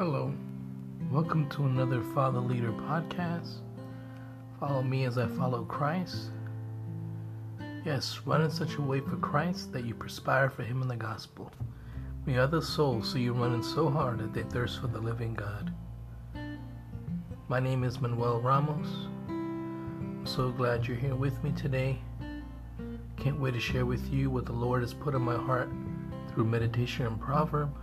Welcome to another Father Leader podcast. Follow me as I follow Christ. Yes, run in such a way for Christ that you perspire for Him in the gospel. We are the souls, so you run in so hard that they thirst for the living God. My name is Manuel Ramos. I'm so glad you're here with me today. Can't wait to share with you what the Lord has put in my heart through meditation and proverb.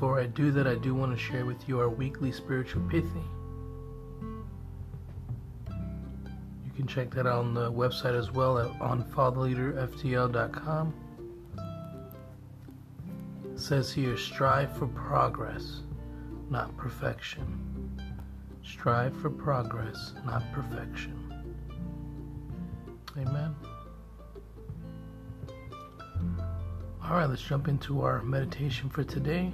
Before I do that, I do want to share with you our weekly spiritual pithy. You can check that out on the website as well at onfatherleaderftl.com. It says here, strive for progress, not perfection. Strive for progress, not perfection. Amen. All right, let's jump into our meditation for today.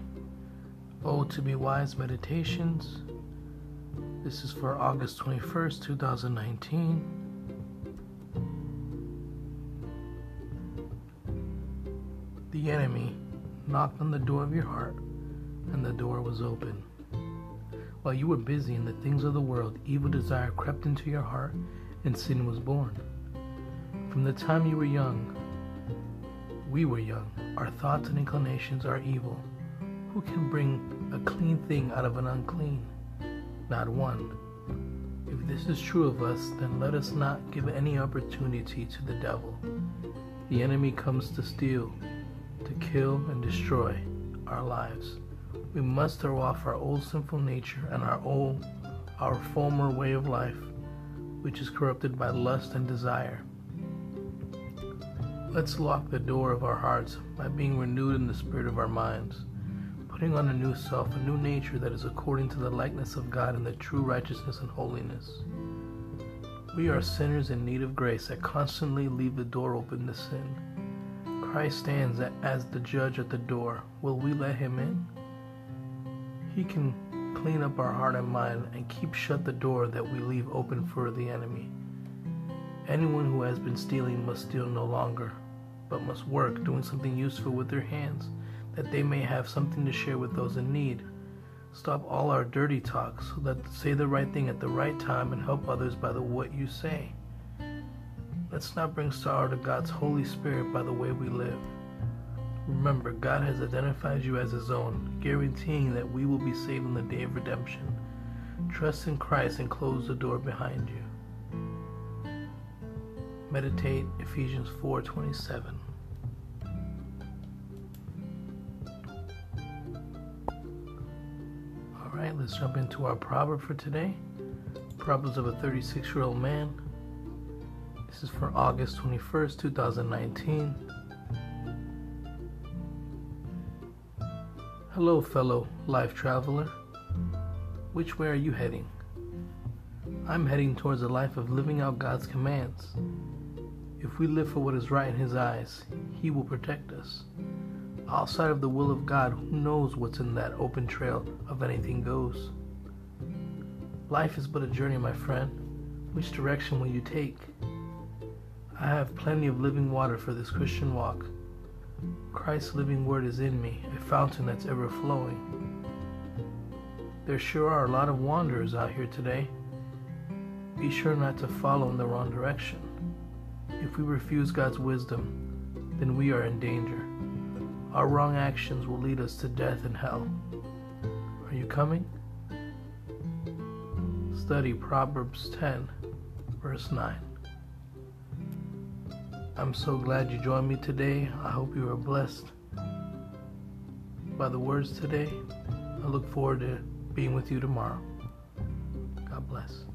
Oh, to be wise meditations. This is for August 21st, 2019. The enemy knocked on the door of your heart, and the door was open. While you were busy in the things of the world, evil desire crept into your heart, and sin was born. From the time you were young, we were young, our thoughts and inclinations are evil. Who can bring a clean thing out of an unclean? Not one. If this is true of us, then let us not give any opportunity to the devil. The enemy comes to steal, to kill, and destroy our lives. We must throw off our old sinful nature and our old, our former way of life, which is corrupted by lust and desire. Let's lock the door of our hearts by being renewed in the spirit of our minds putting on a new self, a new nature that is according to the likeness of God in the true righteousness and holiness. We are sinners in need of grace that constantly leave the door open to sin. Christ stands as the judge at the door. Will we let him in? He can clean up our heart and mind and keep shut the door that we leave open for the enemy. Anyone who has been stealing must steal no longer, but must work doing something useful with their hands that they may have something to share with those in need. Stop all our dirty talk so that say the right thing at the right time and help others by the what you say. Let's not bring sorrow to God's Holy Spirit by the way we live. Remember, God has identified you as His own, guaranteeing that we will be saved on the day of redemption. Trust in Christ and close the door behind you. Meditate Ephesians 4:27. Let's jump into our proverb for today. Proverbs of a 36 year old man. This is for August 21st, 2019. Hello, fellow life traveler. Which way are you heading? I'm heading towards a life of living out God's commands. If we live for what is right in His eyes, He will protect us. Outside of the will of God, who knows what's in that open trail of anything goes? Life is but a journey, my friend. Which direction will you take? I have plenty of living water for this Christian walk. Christ's living word is in me, a fountain that's ever flowing. There sure are a lot of wanderers out here today. Be sure not to follow in the wrong direction. If we refuse God's wisdom, then we are in danger. Our wrong actions will lead us to death and hell. Are you coming? Study Proverbs 10, verse 9. I'm so glad you joined me today. I hope you are blessed by the words today. I look forward to being with you tomorrow. God bless.